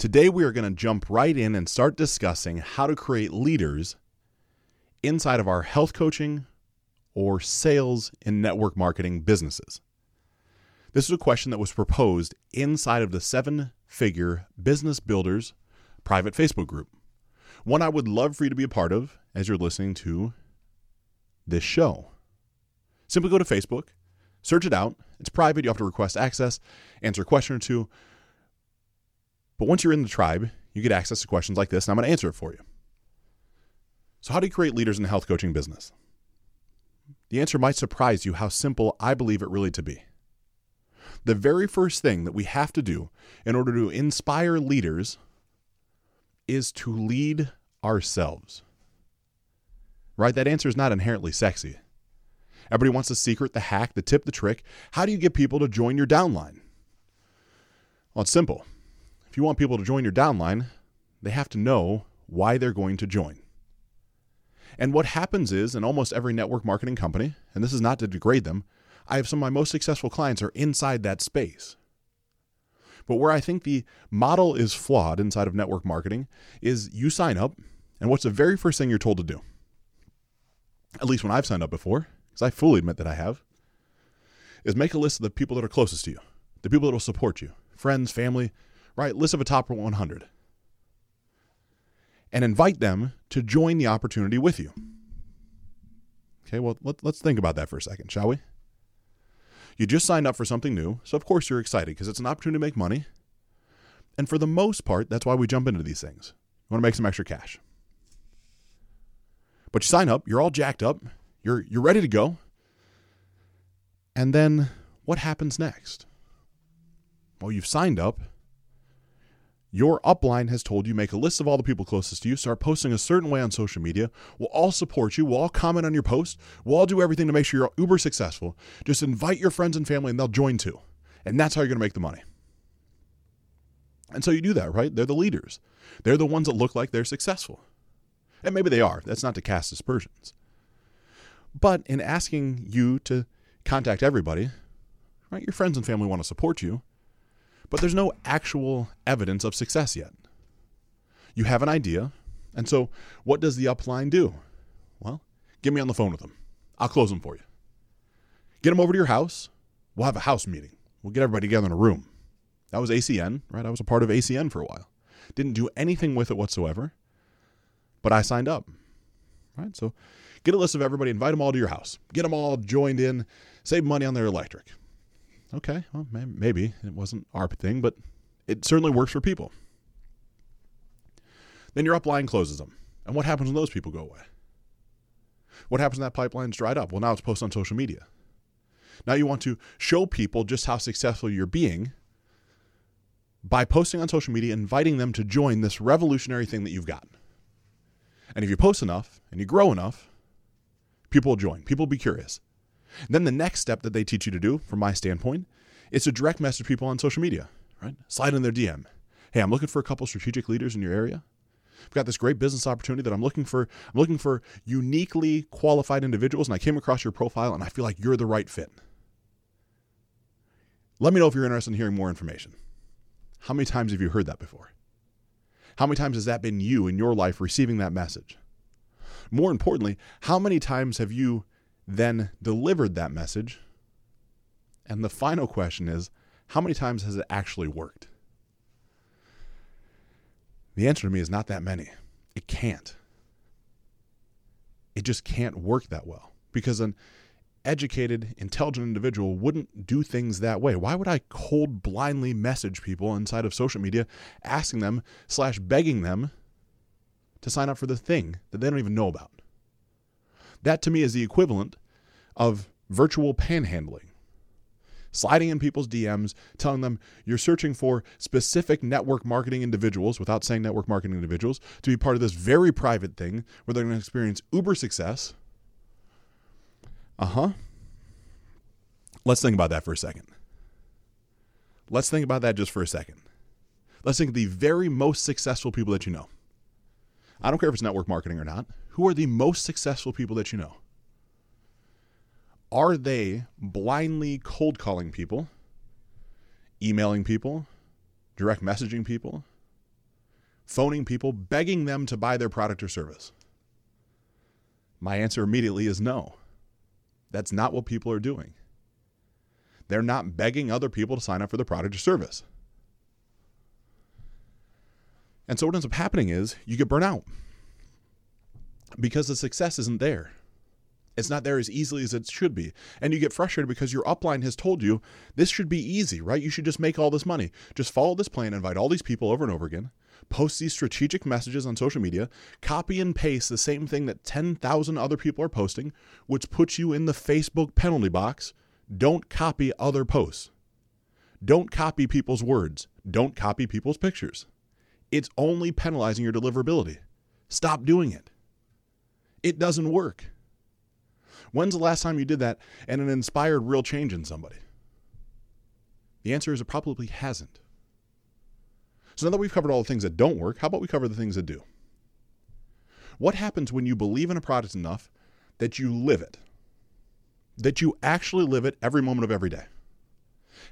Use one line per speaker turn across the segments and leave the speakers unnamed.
Today, we are going to jump right in and start discussing how to create leaders inside of our health coaching or sales and network marketing businesses. This is a question that was proposed inside of the seven figure Business Builders private Facebook group. One I would love for you to be a part of as you're listening to this show. Simply go to Facebook, search it out. It's private. You have to request access, answer a question or two. But once you're in the tribe, you get access to questions like this, and I'm going to answer it for you. So, how do you create leaders in the health coaching business? The answer might surprise you how simple I believe it really to be. The very first thing that we have to do in order to inspire leaders is to lead ourselves. Right? That answer is not inherently sexy. Everybody wants the secret, the hack, the tip, the trick. How do you get people to join your downline? Well, it's simple. If you want people to join your downline, they have to know why they're going to join. And what happens is, in almost every network marketing company, and this is not to degrade them, I have some of my most successful clients are inside that space. But where I think the model is flawed inside of network marketing is you sign up, and what's the very first thing you're told to do? At least when I've signed up before, because I fully admit that I have, is make a list of the people that are closest to you, the people that will support you, friends, family, right? List of a top 100. And invite them to join the opportunity with you. Okay, well, let, us think about that for a second, shall we? You just signed up for something new, so of course you're excited because it's an opportunity to make money. And for the most part, that's why we jump into these things. You want to make some extra cash. But you sign up, you're all jacked up, you're you're ready to go. And then what happens next? Well, you've signed up your upline has told you make a list of all the people closest to you, start posting a certain way on social media. We'll all support you. We'll all comment on your post. We'll all do everything to make sure you're uber successful. Just invite your friends and family and they'll join too. And that's how you're going to make the money. And so you do that, right? They're the leaders. They're the ones that look like they're successful. And maybe they are. That's not to cast aspersions. But in asking you to contact everybody, right? Your friends and family want to support you but there's no actual evidence of success yet. You have an idea, and so what does the upline do? Well, get me on the phone with them. I'll close them for you. Get them over to your house. We'll have a house meeting. We'll get everybody together in a room. That was ACN, right? I was a part of ACN for a while. Didn't do anything with it whatsoever, but I signed up. Right? So get a list of everybody, invite them all to your house. Get them all joined in, save money on their electric. Okay, well, maybe it wasn't our thing, but it certainly works for people. Then your upline closes them. And what happens when those people go away? What happens when that pipeline's dried up? Well, now it's posted on social media. Now you want to show people just how successful you're being by posting on social media, inviting them to join this revolutionary thing that you've got. And if you post enough and you grow enough, people will join. People will be curious. Then the next step that they teach you to do, from my standpoint, is to direct message people on social media, right? Slide in their DM. Hey, I'm looking for a couple strategic leaders in your area. I've got this great business opportunity that I'm looking for. I'm looking for uniquely qualified individuals, and I came across your profile and I feel like you're the right fit. Let me know if you're interested in hearing more information. How many times have you heard that before? How many times has that been you in your life receiving that message? More importantly, how many times have you then delivered that message? And the final question is how many times has it actually worked? The answer to me is not that many. It can't. It just can't work that well because an educated, intelligent individual wouldn't do things that way. Why would I cold blindly message people inside of social media asking them slash begging them to sign up for the thing that they don't even know about? That to me is the equivalent of virtual panhandling. Sliding in people's DMs, telling them you're searching for specific network marketing individuals without saying network marketing individuals to be part of this very private thing where they're going to experience uber success. Uh huh. Let's think about that for a second. Let's think about that just for a second. Let's think of the very most successful people that you know. I don't care if it's network marketing or not. Who are the most successful people that you know? Are they blindly cold calling people, emailing people, direct messaging people, phoning people, begging them to buy their product or service? My answer immediately is no. That's not what people are doing. They're not begging other people to sign up for the product or service. And so what ends up happening is you get burnt out because the success isn't there. It's not there as easily as it should be. And you get frustrated because your upline has told you this should be easy, right? You should just make all this money. Just follow this plan, invite all these people over and over again, post these strategic messages on social media, copy and paste the same thing that 10,000 other people are posting, which puts you in the Facebook penalty box. Don't copy other posts. Don't copy people's words. Don't copy people's pictures. It's only penalizing your deliverability. Stop doing it. It doesn't work. When's the last time you did that and it inspired real change in somebody? The answer is it probably hasn't. So now that we've covered all the things that don't work, how about we cover the things that do? What happens when you believe in a product enough that you live it? That you actually live it every moment of every day.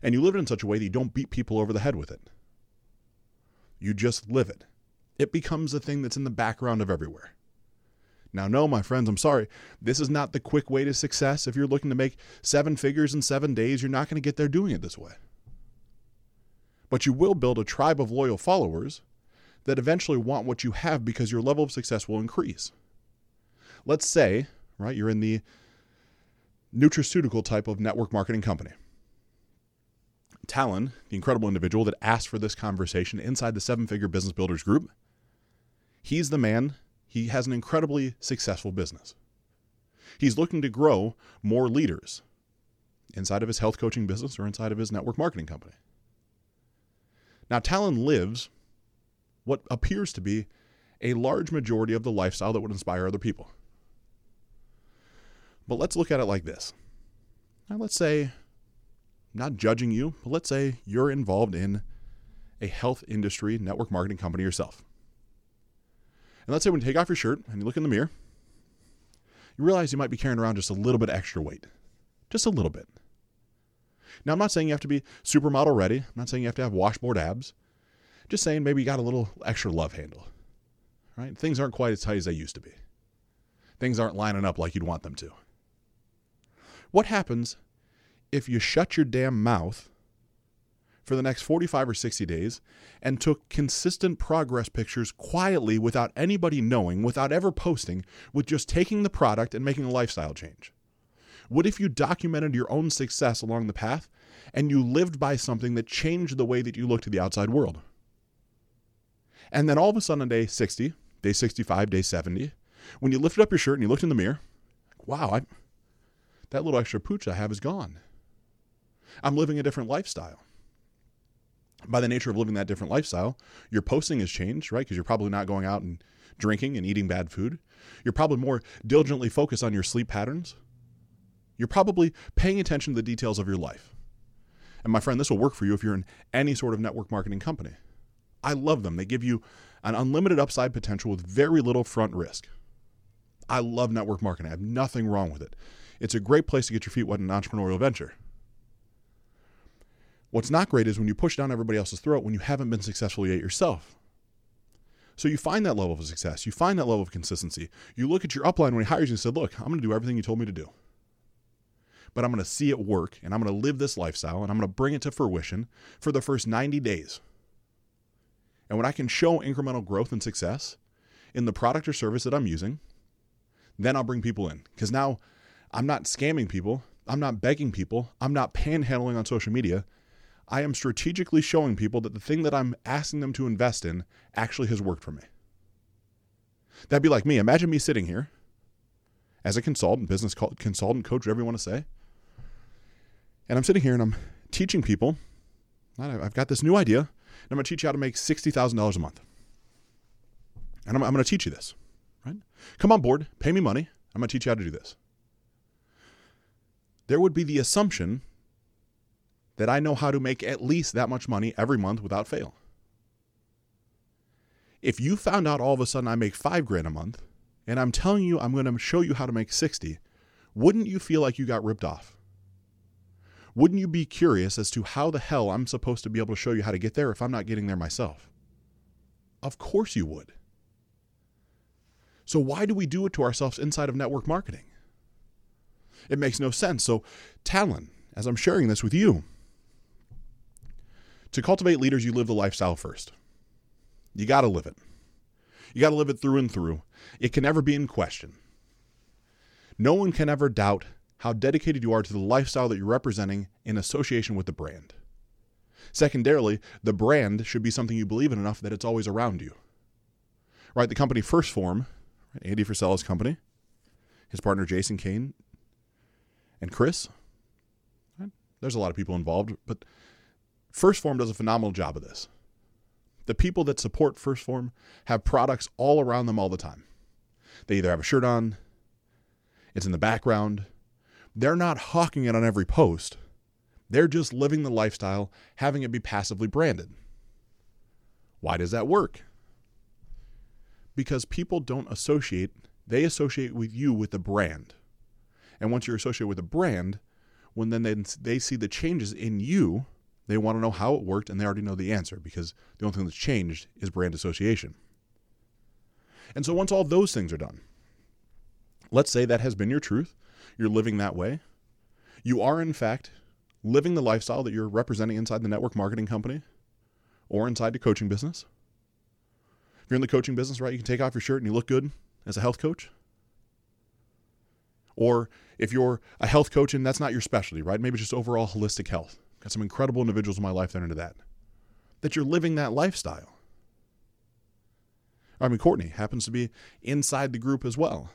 And you live it in such a way that you don't beat people over the head with it. You just live it. It becomes a thing that's in the background of everywhere. Now, no, my friends, I'm sorry. This is not the quick way to success. If you're looking to make seven figures in seven days, you're not going to get there doing it this way. But you will build a tribe of loyal followers that eventually want what you have because your level of success will increase. Let's say, right, you're in the nutraceutical type of network marketing company. Talon, the incredible individual that asked for this conversation inside the Seven Figure Business Builders Group, he's the man he has an incredibly successful business. He's looking to grow more leaders inside of his health coaching business or inside of his network marketing company. Now, Talon lives what appears to be a large majority of the lifestyle that would inspire other people. But let's look at it like this. Now, let's say, not judging you, but let's say you're involved in a health industry network marketing company yourself. And let's say when you take off your shirt and you look in the mirror, you realize you might be carrying around just a little bit extra weight. Just a little bit. Now, I'm not saying you have to be supermodel ready. I'm not saying you have to have washboard abs. Just saying maybe you got a little extra love handle. Right? Things aren't quite as tight as they used to be. Things aren't lining up like you'd want them to. What happens if you shut your damn mouth for the next 45 or 60 days and took consistent progress pictures quietly without anybody knowing, without ever posting, with just taking the product and making a lifestyle change? What if you documented your own success along the path and you lived by something that changed the way that you look to the outside world? And then all of a sudden on day 60, day 65, day 70, when you lifted up your shirt and you looked in the mirror, wow, I, that little extra pooch I have is gone. I'm living a different lifestyle by the nature of living that different lifestyle, your posting has changed, right? Because you're probably not going out and drinking and eating bad food. You're probably more diligently focused on your sleep patterns. You're probably paying attention to the details of your life. And my friend, this will work for you if you're in any sort of network marketing company. I love them. They give you an unlimited upside potential with very little front risk. I love network marketing. I have nothing wrong with it. It's a great place to get your feet wet in an entrepreneurial venture. What's not great is when you push down everybody else's throat when you haven't been successful yet yourself. So you find that level of success, you find that level of consistency. You look at your upline when he hires you and said, "Look, I'm going to do everything you told me to do." But I'm going to see it work and I'm going to live this lifestyle and I'm going to bring it to fruition for the first 90 days. And when I can show incremental growth and success in the product or service that I'm using, then I'll bring people in. Because now I'm not scamming people, I'm not begging people, I'm not panhandling on social media. I am strategically showing people that the thing that I'm asking them to invest in actually has worked for me. That'd be like me. Imagine me sitting here as a consultant, business consultant, coach, whatever you want to say. And I'm sitting here and I'm teaching people. I've got this new idea, and I'm going to teach you how to make $60,000 a month. And I'm, I'm going to teach you this, right? Come on board, pay me money. I'm going to teach you how to do this. There would be the assumption that I know how to make at least that much money every month without fail. If you found out all of a sudden I make five grand a month and I'm telling you I'm going to show you how to make 60, wouldn't you feel like you got ripped off? Wouldn't you be curious as to how the hell I'm supposed to be able to show you how to get there if I'm not getting there myself? Of course you would. So, why do we do it to ourselves inside of network marketing? It makes no sense. So, Talon, as I'm sharing this with you, to cultivate leaders, you live the lifestyle first. You got to live it. You got to live it through and through. It can never be in question. No one can ever doubt how dedicated you are to the lifestyle that you're representing in association with the brand. Secondarily, the brand should be something you believe in enough that it's always around you. Right? The company 1st Phorm, Andy Frisella's company, his partner Jason Kane, and Chris. There's a lot of people involved, but 1st Phorm does a phenomenal job of this. The people that support 1st Phorm have products all around them all the time. They either have a shirt on, it's in the background. They're not hawking it on every post. They're just living the lifestyle, having it be passively branded. Why does that work? Because people don't associate, they associate with you with the brand. And once you're associated with a brand, when then they, they see the changes in you, they want to know how it worked and they already know the answer because the only thing that's changed is brand association. And so once all those things are done, let's say that has been your truth, you're living that way, you are in fact living the lifestyle that you're representing inside the network marketing company or inside the coaching business. If you're in the coaching business, right, you can take off your shirt and you look good as a health coach. Or if you're a health coach and that's not your specialty, right? Maybe just overall holistic health. Got some incredible individuals in my life that are into that. That you're living that lifestyle. I mean, Courtney happens to be inside the group as well.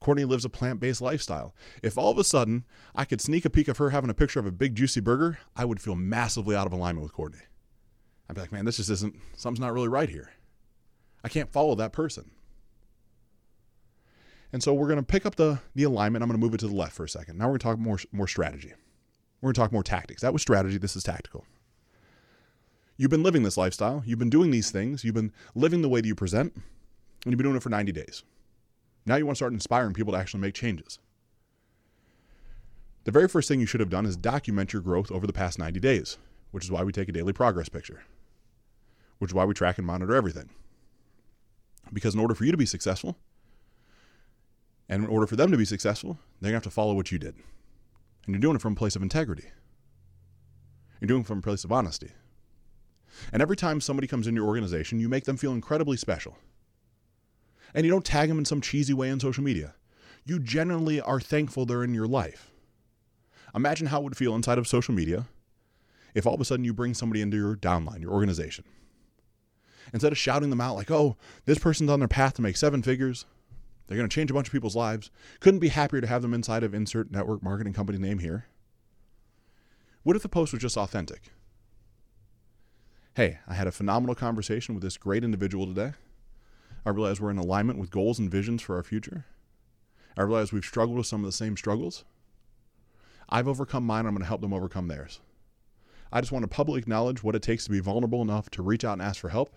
Courtney lives a plant based lifestyle. If all of a sudden I could sneak a peek of her having a picture of a big juicy burger, I would feel massively out of alignment with Courtney. I'd be like, man, this just isn't, something's not really right here. I can't follow that person. And so we're going to pick up the, the alignment. I'm going to move it to the left for a second. Now we're going to talk more, more strategy. We're going to talk more tactics. That was strategy. This is tactical. You've been living this lifestyle. You've been doing these things. You've been living the way that you present, and you've been doing it for 90 days. Now you want to start inspiring people to actually make changes. The very first thing you should have done is document your growth over the past 90 days, which is why we take a daily progress picture, which is why we track and monitor everything. Because in order for you to be successful, and in order for them to be successful, they're going to have to follow what you did. And you're doing it from a place of integrity. You're doing it from a place of honesty. And every time somebody comes in your organization, you make them feel incredibly special and you don't tag them in some cheesy way on social media. You genuinely are thankful they're in your life. Imagine how it would feel inside of social media if all of a sudden you bring somebody into your downline, your organization. Instead of shouting them out like, oh, this person's on their path to make seven figures, they're going to change a bunch of people's lives, couldn't be happier to have them inside of insert network marketing company name here. What if the post was just authentic? Hey, I had a phenomenal conversation with this great individual today. I realize we're in alignment with goals and visions for our future. I realize we've struggled with some of the same struggles. I've overcome mine, I'm going to help them overcome theirs. I just want to publicly acknowledge what it takes to be vulnerable enough to reach out and ask for help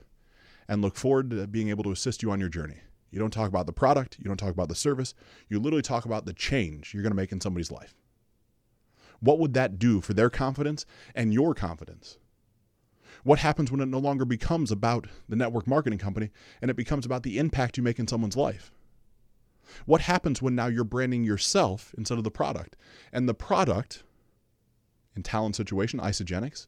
and look forward to being able to assist you on your journey. You don't talk about the product, you don't talk about the service, you literally talk about the change you're going to make in somebody's life. What would that do for their confidence and your confidence? What happens when it no longer becomes about the network marketing company and it becomes about the impact you make in someone's life? What happens when now you're branding yourself instead of the product? And the product, in Talon situation, Isagenix,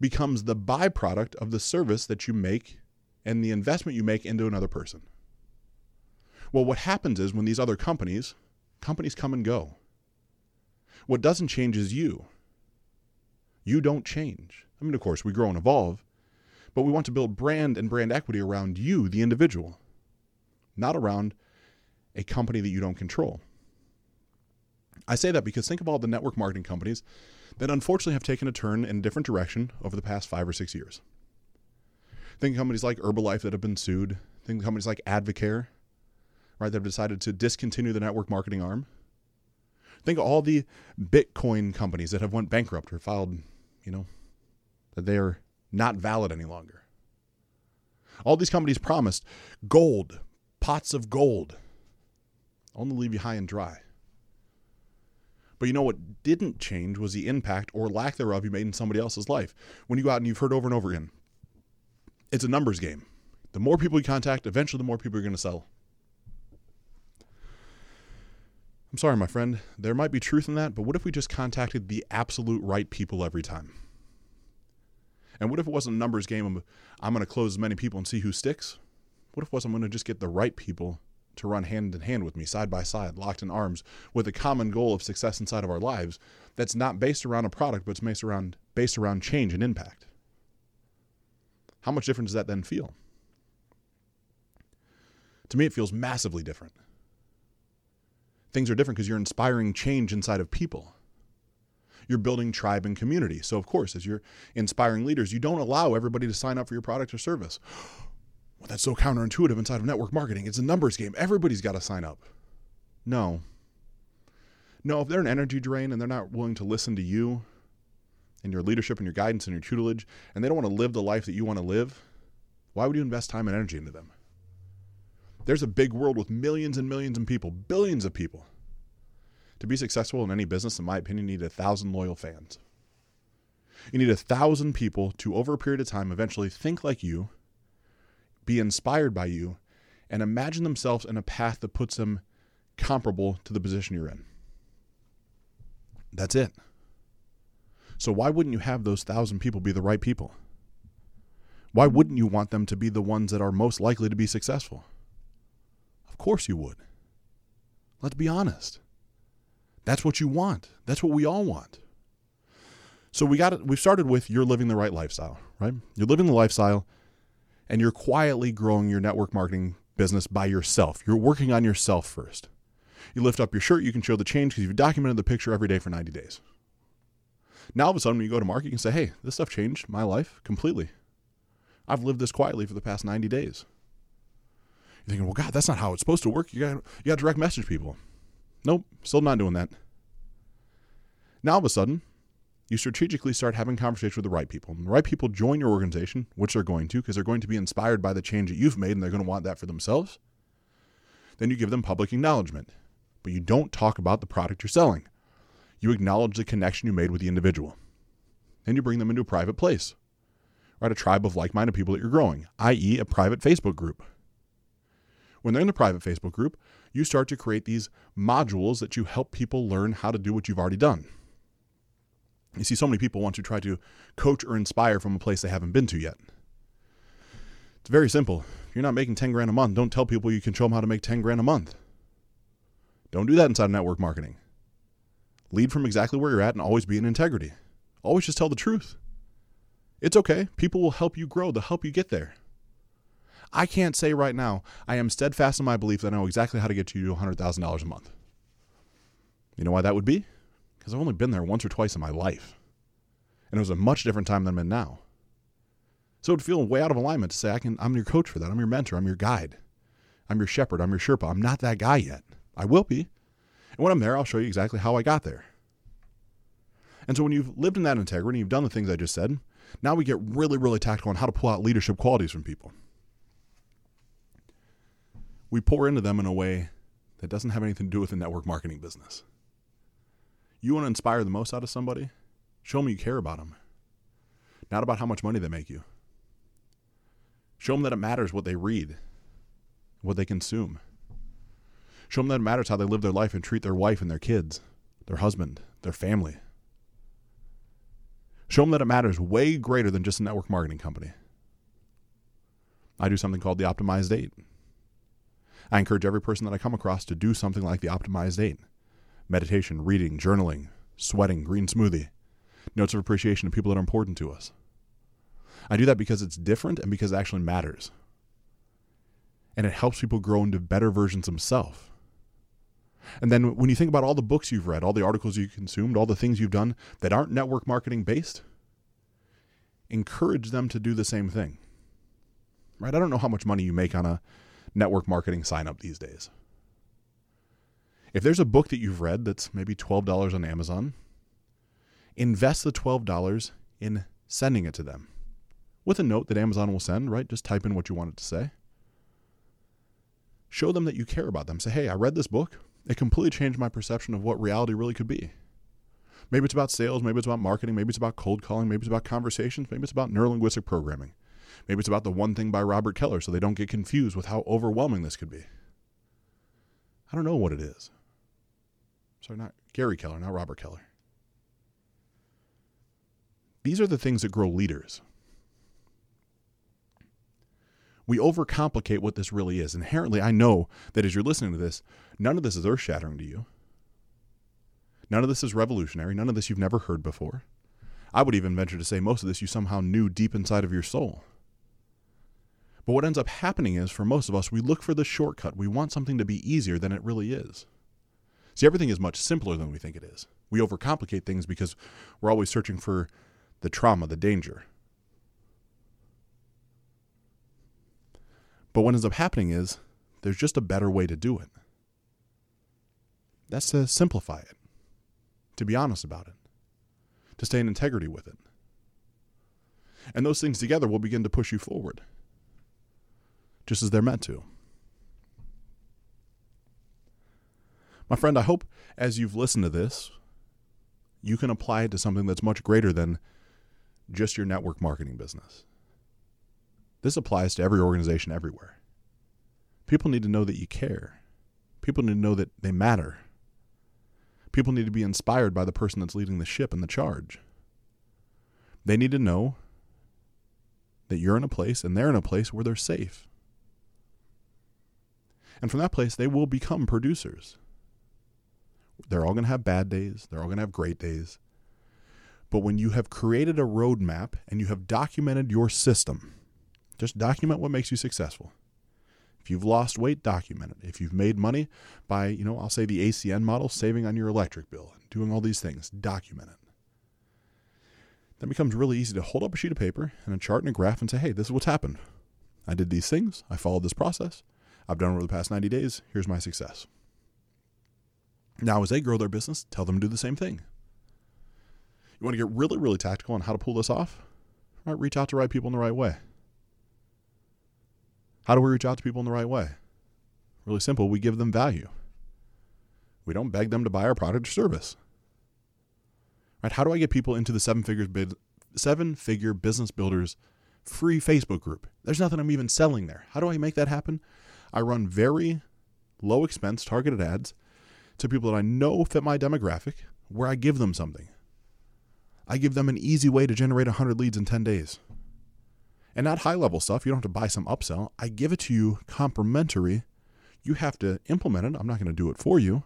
becomes the byproduct of the service that you make and the investment you make into another person. Well, what happens is when these other companies, companies come and go. What doesn't change is you. You don't change. I mean, of course, we grow and evolve, but we want to build brand and brand equity around you, the individual, not around a company that you don't control. I say that because think of all the network marketing companies that unfortunately have taken a turn in a different direction over the past five or six years. Think of companies like Herbalife that have been sued. Think of companies like Advocare, right, that have decided to discontinue the network marketing arm. Think of all the Bitcoin companies that have went bankrupt or filed, you know, that they are not valid any longer. All these companies promised gold, pots of gold, only leave you high and dry. But you know what didn't change was the impact or lack thereof you made in somebody else's life. When you go out and you've heard over and over again, it's a numbers game. The more people you contact, eventually the more people you're going to sell. I'm sorry, my friend. There might be truth in that, but what if we just contacted the absolute right people every time? And what if it wasn't a numbers game of I'm going to close as many people and see who sticks? What if it was I'm going to just get the right people to run hand in hand with me, side by side, locked in arms, with a common goal of success inside of our lives that's not based around a product, but it's based around based around change and impact? How much different does that then feel? To me, it feels massively different. Things are different because you're inspiring change inside of people you're building tribe and community. So, of course, as you're inspiring leaders, you don't allow everybody to sign up for your product or service. Well, that's so counterintuitive inside of network marketing. It's a numbers game. Everybody's got to sign up. No. No, if they're an energy drain and they're not willing to listen to you and your leadership and your guidance and your tutelage, and they don't want to live the life that you want to live, why would you invest time and energy into them? There's a big world with millions and millions of people, billions of people to be successful in any business, in my opinion, you need a thousand loyal fans. You need a thousand people to, over a period of time, eventually think like you, be inspired by you, and imagine themselves in a path that puts them comparable to the position you're in. That's it. So, why wouldn't you have those thousand people be the right people? Why wouldn't you want them to be the ones that are most likely to be successful? Of course you would. Let's be honest. That's what you want. That's what we all want. So we got it. We've started with you're living the right lifestyle, right? You're living the lifestyle and you're quietly growing your network marketing business by yourself. You're working on yourself first. You lift up your shirt, you can show the change because you've documented the picture every day for 90 days. Now, all of a sudden, when you go to market, you can say, hey, this stuff changed my life completely. I've lived this quietly for the past 90 days. Thinking, well, God, that's not how it's supposed to work. You got you got direct message people. Nope, still not doing that. Now, all of a sudden, you strategically start having conversations with the right people. And the right people join your organization, which they're going to, because they're going to be inspired by the change that you've made and they're going to want that for themselves. Then you give them public acknowledgement. But you don't talk about the product you're selling. You acknowledge the connection you made with the individual. Then you bring them into a private place, right? A tribe of like minded people that you're growing, i.e., a private Facebook group. When they're in the private Facebook group, you start to create these modules that you help people learn how to do what you've already done. You see, so many people want to try to coach or inspire from a place they haven't been to yet. It's very simple. If you're not making 10 grand a month, don't tell people you can show them how to make 10 grand a month. Don't do that inside of network marketing. Lead from exactly where you're at and always be in integrity. Always just tell the truth. It's okay. People will help you grow, they'll help you get there. I can't say right now, I am steadfast in my belief that I know exactly how to get you to $100,000 a month. You know why that would be? Because I've only been there once or twice in my life. And it was a much different time than I'm in now. So it would feel way out of alignment to say, I can, I'm your coach for that. I'm your mentor. I'm your guide. I'm your shepherd. I'm your Sherpa. I'm not that guy yet. I will be. And when I'm there, I'll show you exactly how I got there. And so when you've lived in that integrity, and you've done the things I just said, now we get really, really tactical on how to pull out leadership qualities from people we pour into them in a way that doesn't have anything to do with the network marketing business. You want to inspire the most out of somebody? Show them you care about them, not about how much money they make you. Show them that it matters what they read, what they consume. Show them that it matters how they live their life and treat their wife and their kids, their husband, their family. Show them that it matters way greater than just a network marketing company. I do something called the Optimized Eight. I encourage every person that I come across to do something like the optimized eight meditation, reading, journaling, sweating, green smoothie, notes of appreciation to people that are important to us. I do that because it's different and because it actually matters. And it helps people grow into better versions of themselves. And then when you think about all the books you've read, all the articles you've consumed, all the things you've done that aren't network marketing based, encourage them to do the same thing. Right? I don't know how much money you make on a network marketing sign up these days. If there's a book that you've read that's maybe $12 on Amazon, invest the $12 in sending it to them with a note that Amazon will send, right? Just type in what you want it to say. Show them that you care about them. Say, hey, I read this book. It completely changed my perception of what reality really could be. Maybe it's about sales, maybe it's about marketing, maybe it's about cold calling, maybe it's about conversations, maybe it's about neurolinguistic programming. Maybe it's about the one thing by Robert Keller so they don't get confused with how overwhelming this could be. I don't know what it is. Sorry, not Gary Keller, not Robert Keller. These are the things that grow leaders. We overcomplicate what this really is. Inherently, I know that as you're listening to this, none of this is earth shattering to you. None of this is revolutionary. None of this you've never heard before. I would even venture to say most of this you somehow knew deep inside of your soul. But what ends up happening is, for most of us, we look for the shortcut. We want something to be easier than it really is. See, everything is much simpler than we think it is. We overcomplicate things because we're always searching for the trauma, the danger. But what ends up happening is there's just a better way to do it. That's to simplify it, to be honest about it, to stay in integrity with it. And those things together will begin to push you forward, just as they're meant to. My friend, I hope as you've listened to this, you can apply it to something that's much greater than just your network marketing business. This applies to every organization everywhere. People need to know that you care. People need to know that they matter. People need to be inspired by the person that's leading the ship and the charge. They need to know that you're in a place and they're in a place where they're safe. And from that place, they will become producers. They're all going to have bad days, they're all going to have great days. But when you have created a roadmap and you have documented your system, just document what makes you successful. If you've lost weight, document it. If you've made money by, you know, I'll say the ACN model, saving on your electric bill, doing all these things, document it. Then becomes really easy to hold up a sheet of paper and a chart and a graph and say, hey, this is what's happened. I did these things. I followed this process. I've done over the past 90 days. Here's my success. Now, as they grow their business, tell them to do the same thing. You want to get really, really tactical on how to pull this off? Right, reach out to right people in the right way. How do we reach out to people in the right way? Really simple. We give them value. We don't beg them to buy our product or service. Right? How do I get people into the seven figures bid, seven figure business builders free Facebook group? There's nothing I'm even selling there. How do I make that happen? I run very low expense targeted ads to people that I know fit my demographic where I give them something. I give them an easy way to generate 100 leads in 10 days. And not high level stuff. You don't have to buy some upsell. I give it to you complimentary. You have to implement it. I'm not going to do it for you.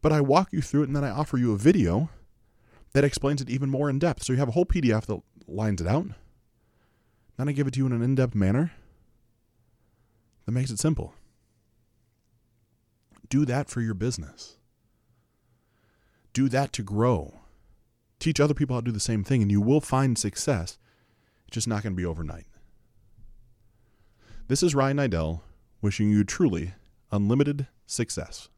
But I walk you through it and then I offer you a video that explains it even more in depth. So you have a whole PDF that lines it out. Then I give it to you in an in depth manner that makes it simple. Do that for your business. Do that to grow. Teach other people how to do the same thing, and you will find success. It's just not going to be overnight. This is Ryan Niddel wishing you truly unlimited success.